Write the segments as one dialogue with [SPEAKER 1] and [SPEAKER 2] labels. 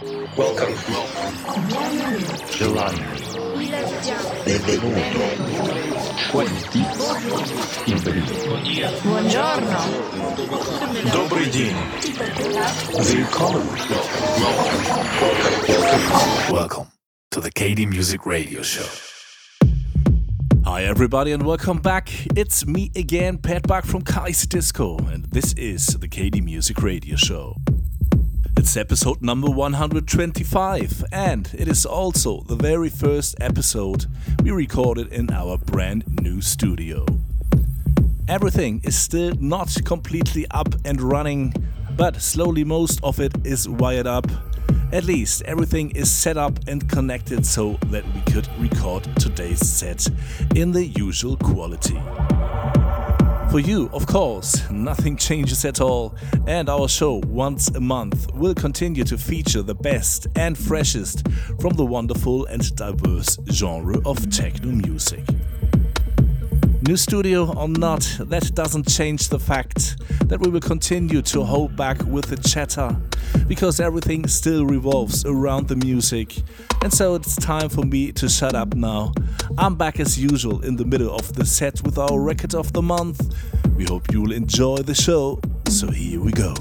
[SPEAKER 1] Welcome.
[SPEAKER 2] Giovanni. Benvenuto. Входите. И
[SPEAKER 3] Buongiorno.
[SPEAKER 4] Добрый день.
[SPEAKER 2] Willkommen.
[SPEAKER 5] Welcome to the KD Music Radio Show. Hi, everybody, and welcome back. It's me again, Pat Buck from Kaiser Disco, and this is the KD Music Radio Show. It's episode number 125, and it is also the very first episode we recorded in our brand new studio. Everything is still not completely up and running, but slowly most of it is wired up. At least everything is set up and connected so that we could record today's set in the usual quality. For you, of course, nothing changes at all, and our show once a month will continue to feature the best and freshest from the wonderful and diverse genre of techno music. New studio or not, that doesn't change the fact that we will continue to hold back with the chatter because everything still revolves around the music. And so it's time for me to shut up now. I'm back as usual in the middle of the set with our record of the month. We hope you'll enjoy the show, so here we go.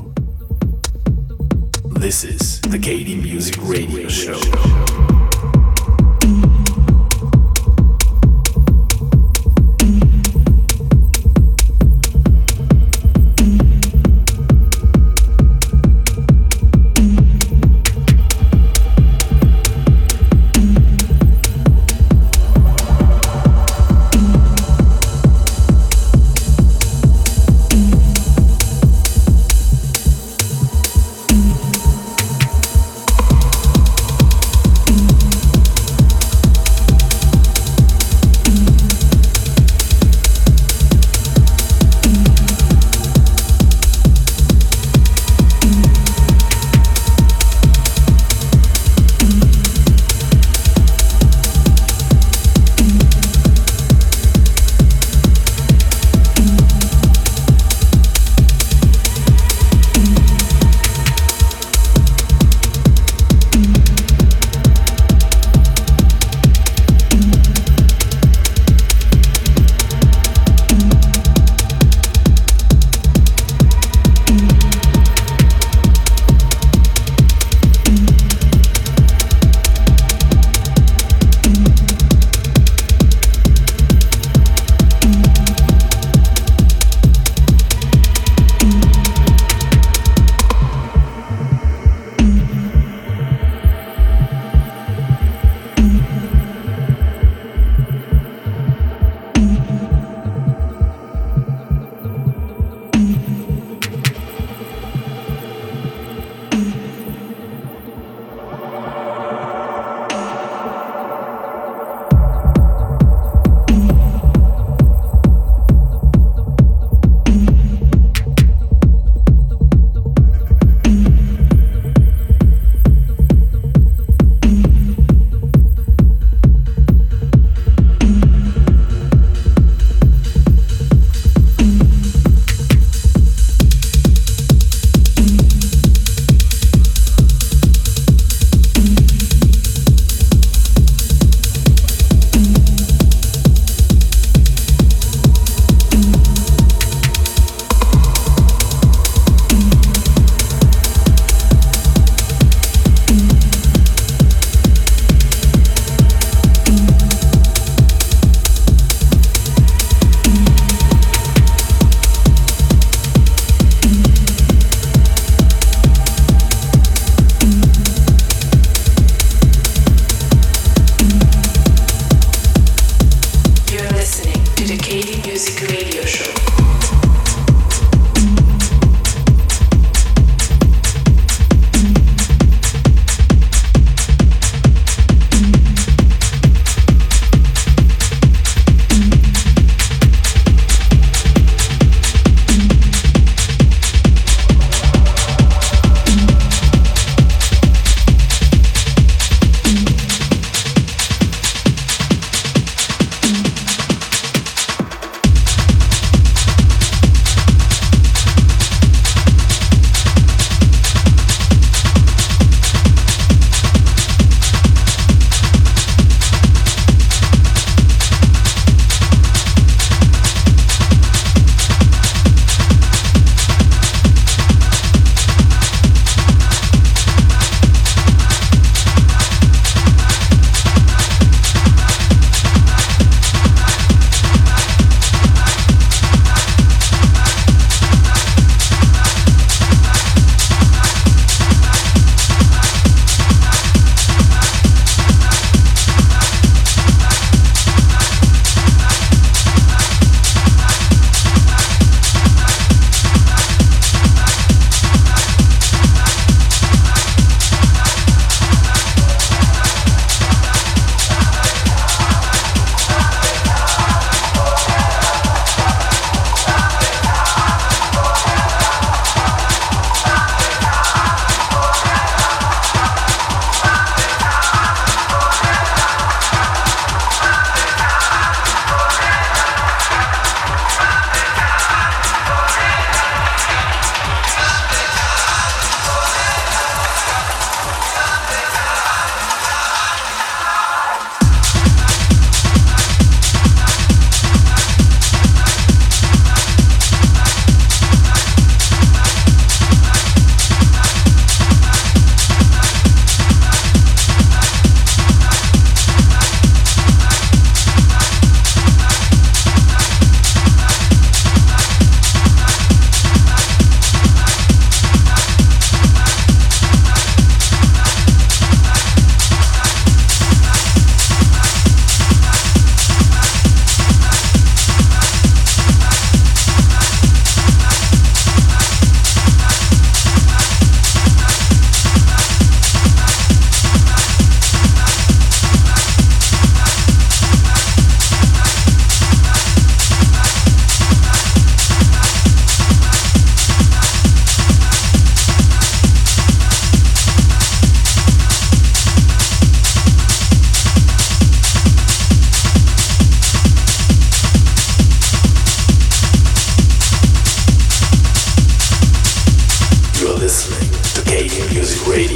[SPEAKER 2] This is the KD Music Radio Show.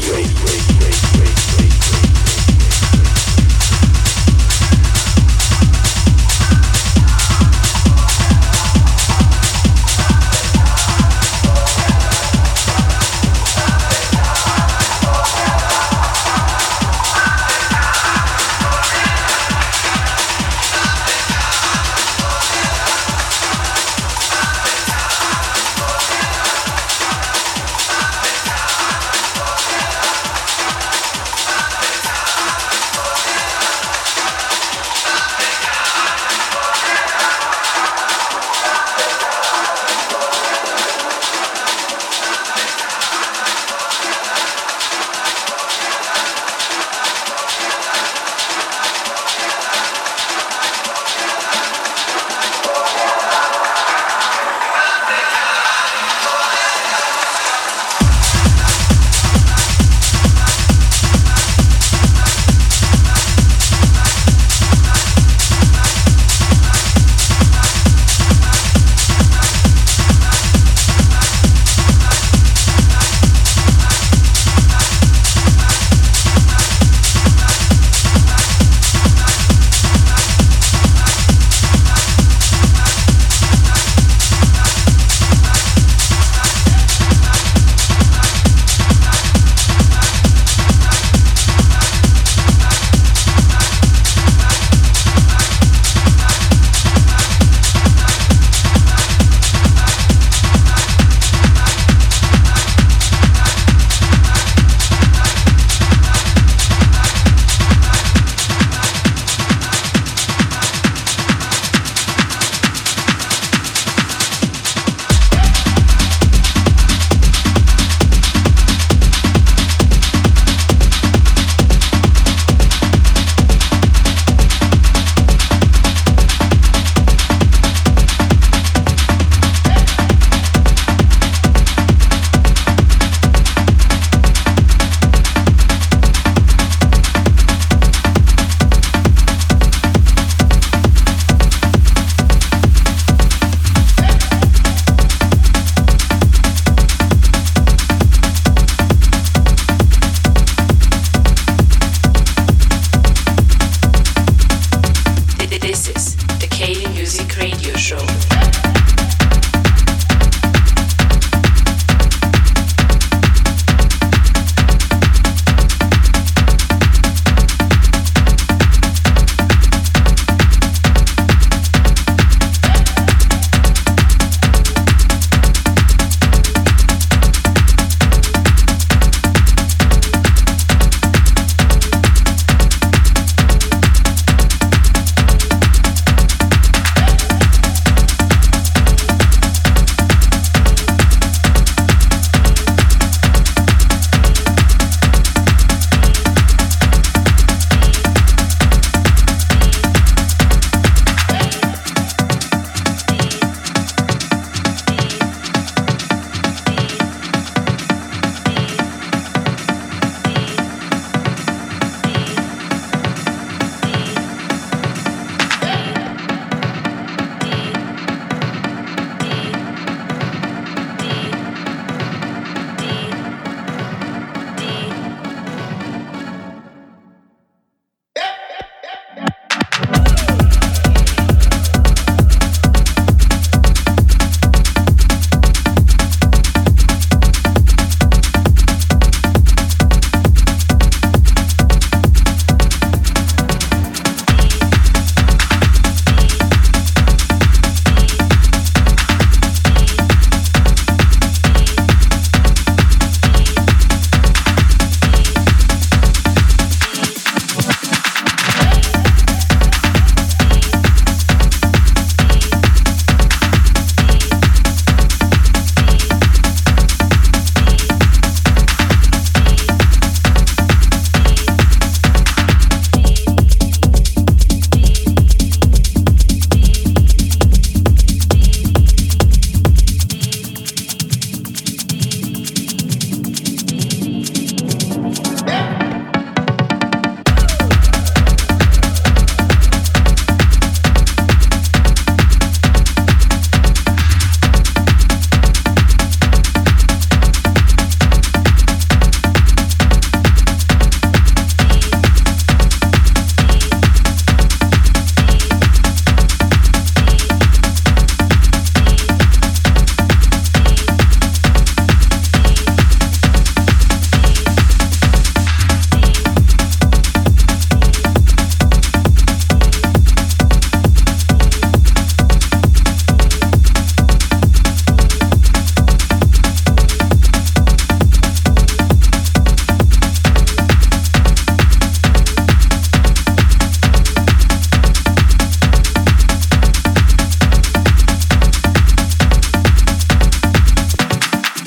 [SPEAKER 6] wait,
[SPEAKER 2] wait.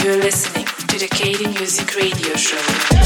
[SPEAKER 2] You're listening to the KD Music Radio Show.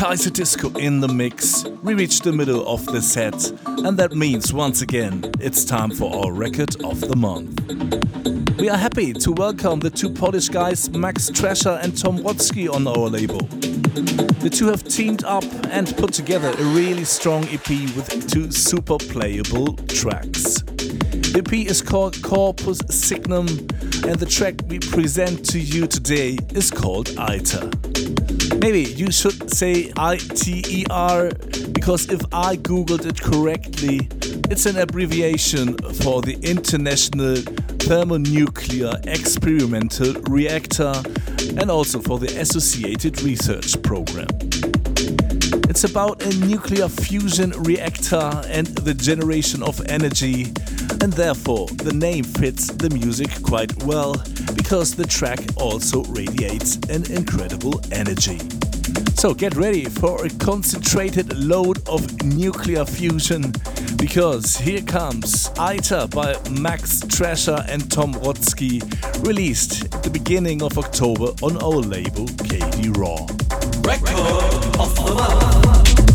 [SPEAKER 5] Kaiser Disco in the mix. We reached the middle of the set, and that means once again it's time for our record of the month. We are happy to welcome the two Polish guys Max Tresher and Tom Rotzki on our label. The two have teamed up and put together a really strong EP with two super playable tracks. The EP is called Corpus Signum, and the track we present to you today is called ITER. Maybe you should say ITER because if I googled it correctly, it's an abbreviation for the International Thermonuclear Experimental Reactor and also for the Associated Research Program. It's about a nuclear fusion reactor and the generation of energy, and therefore the name fits the music quite well because the track also radiates an incredible energy. So get ready for a concentrated load of nuclear fusion because here comes ITER by Max Tresher and Tom Rotzki, released at the beginning of October on our label KD Raw.
[SPEAKER 1] Down,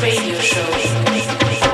[SPEAKER 1] Radio Show.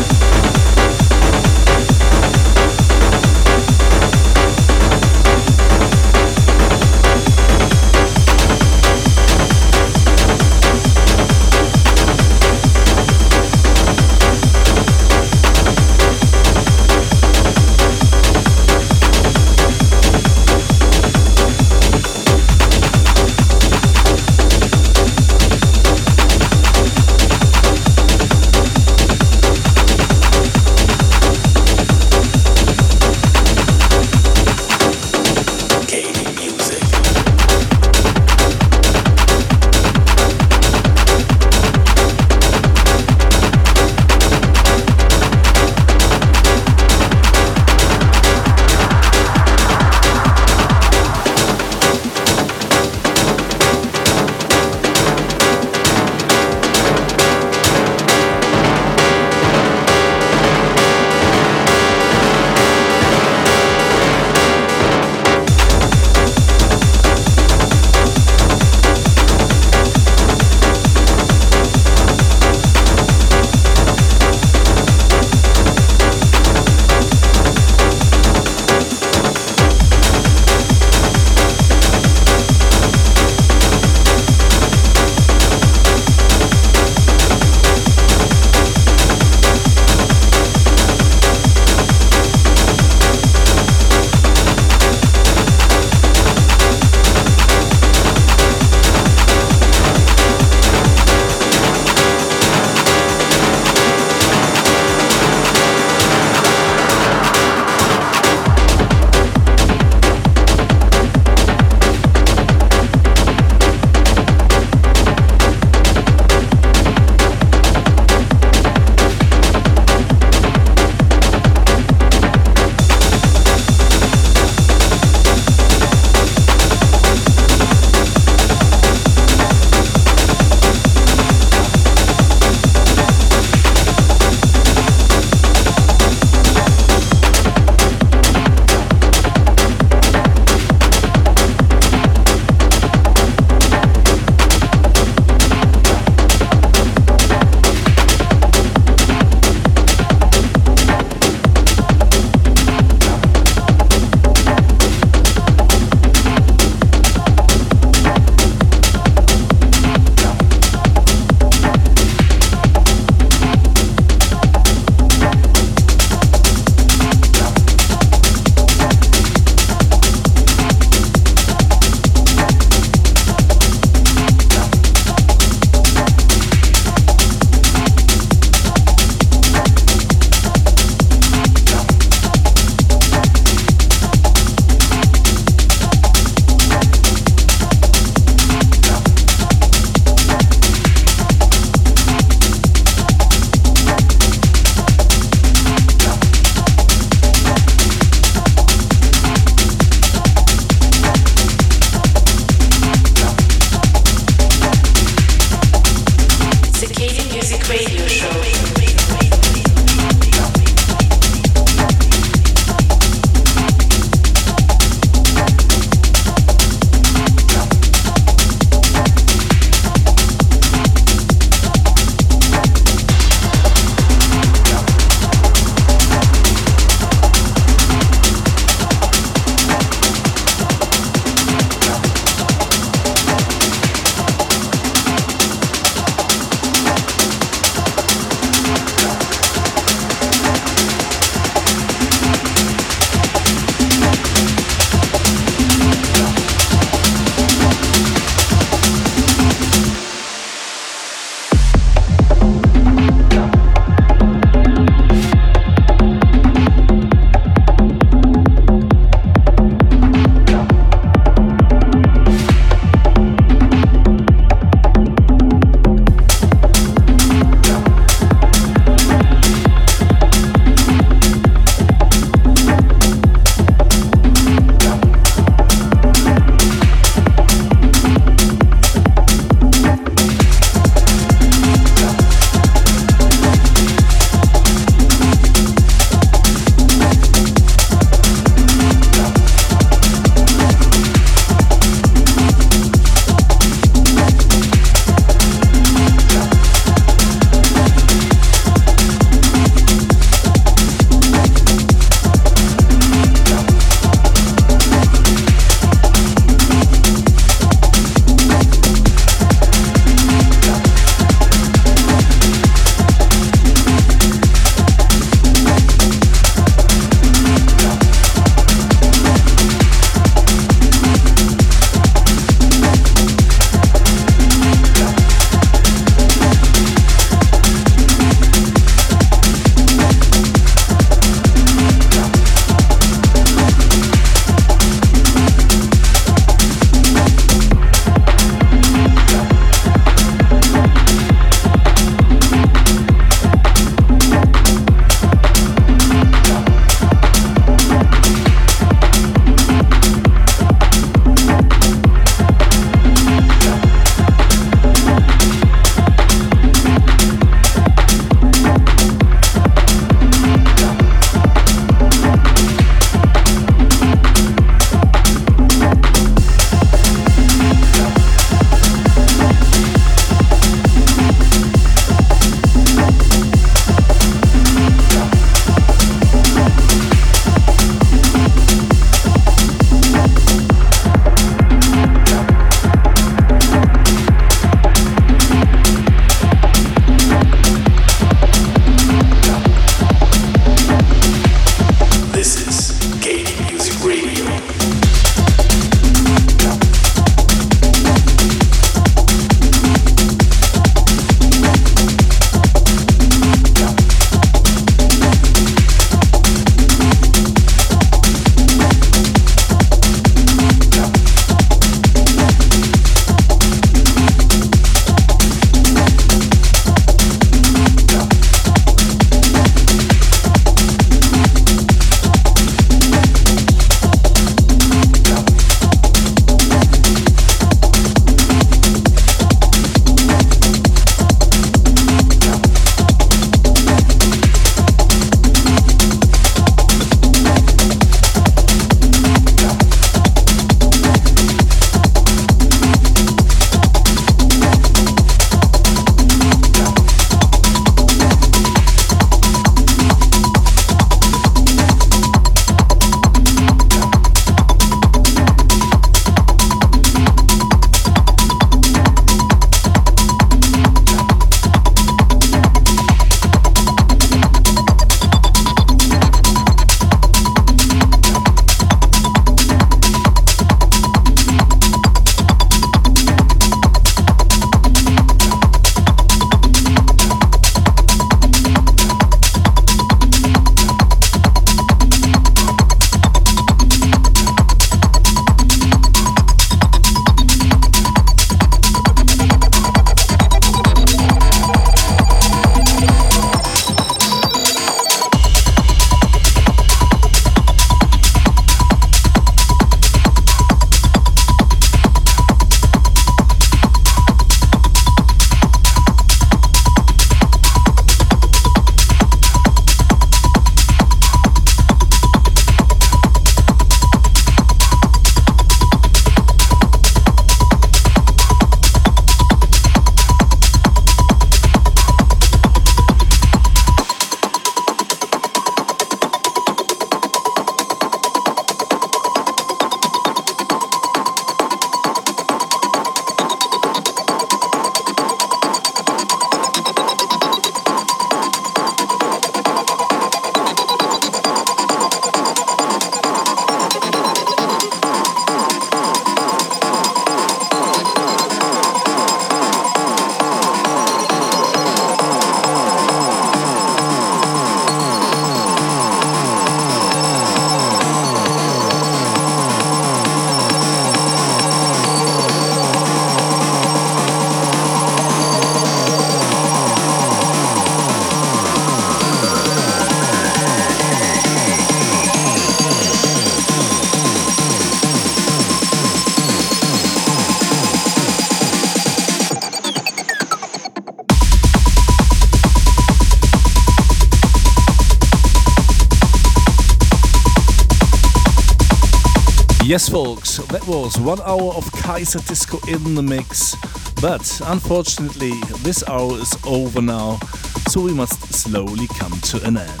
[SPEAKER 5] Yes, folks, that was one hour of Kaiser Disco in the mix. But unfortunately, this hour is over now, so we must slowly come to an end.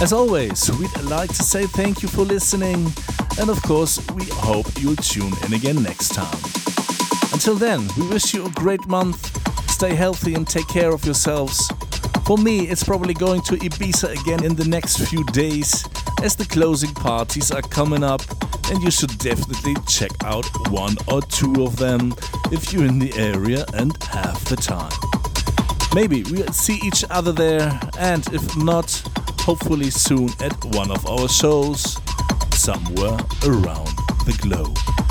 [SPEAKER 5] As always, we'd like to say thank you for listening, and of course, we hope you'll tune in again next time. Until then, we wish you a great month, stay healthy, and take care of yourselves. For me, it's probably going to Ibiza again in the next few days, as the closing parties are coming up, and you should definitely check out one or two of them if you're in the area and have the time. Maybe we'll see each other there, and if not, hopefully soon at one of our shows somewhere around the globe.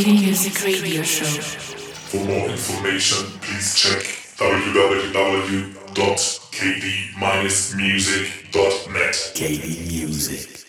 [SPEAKER 3] To Music Radio Show.
[SPEAKER 4] For more information, please check www.kd-music.net.
[SPEAKER 2] KD Music.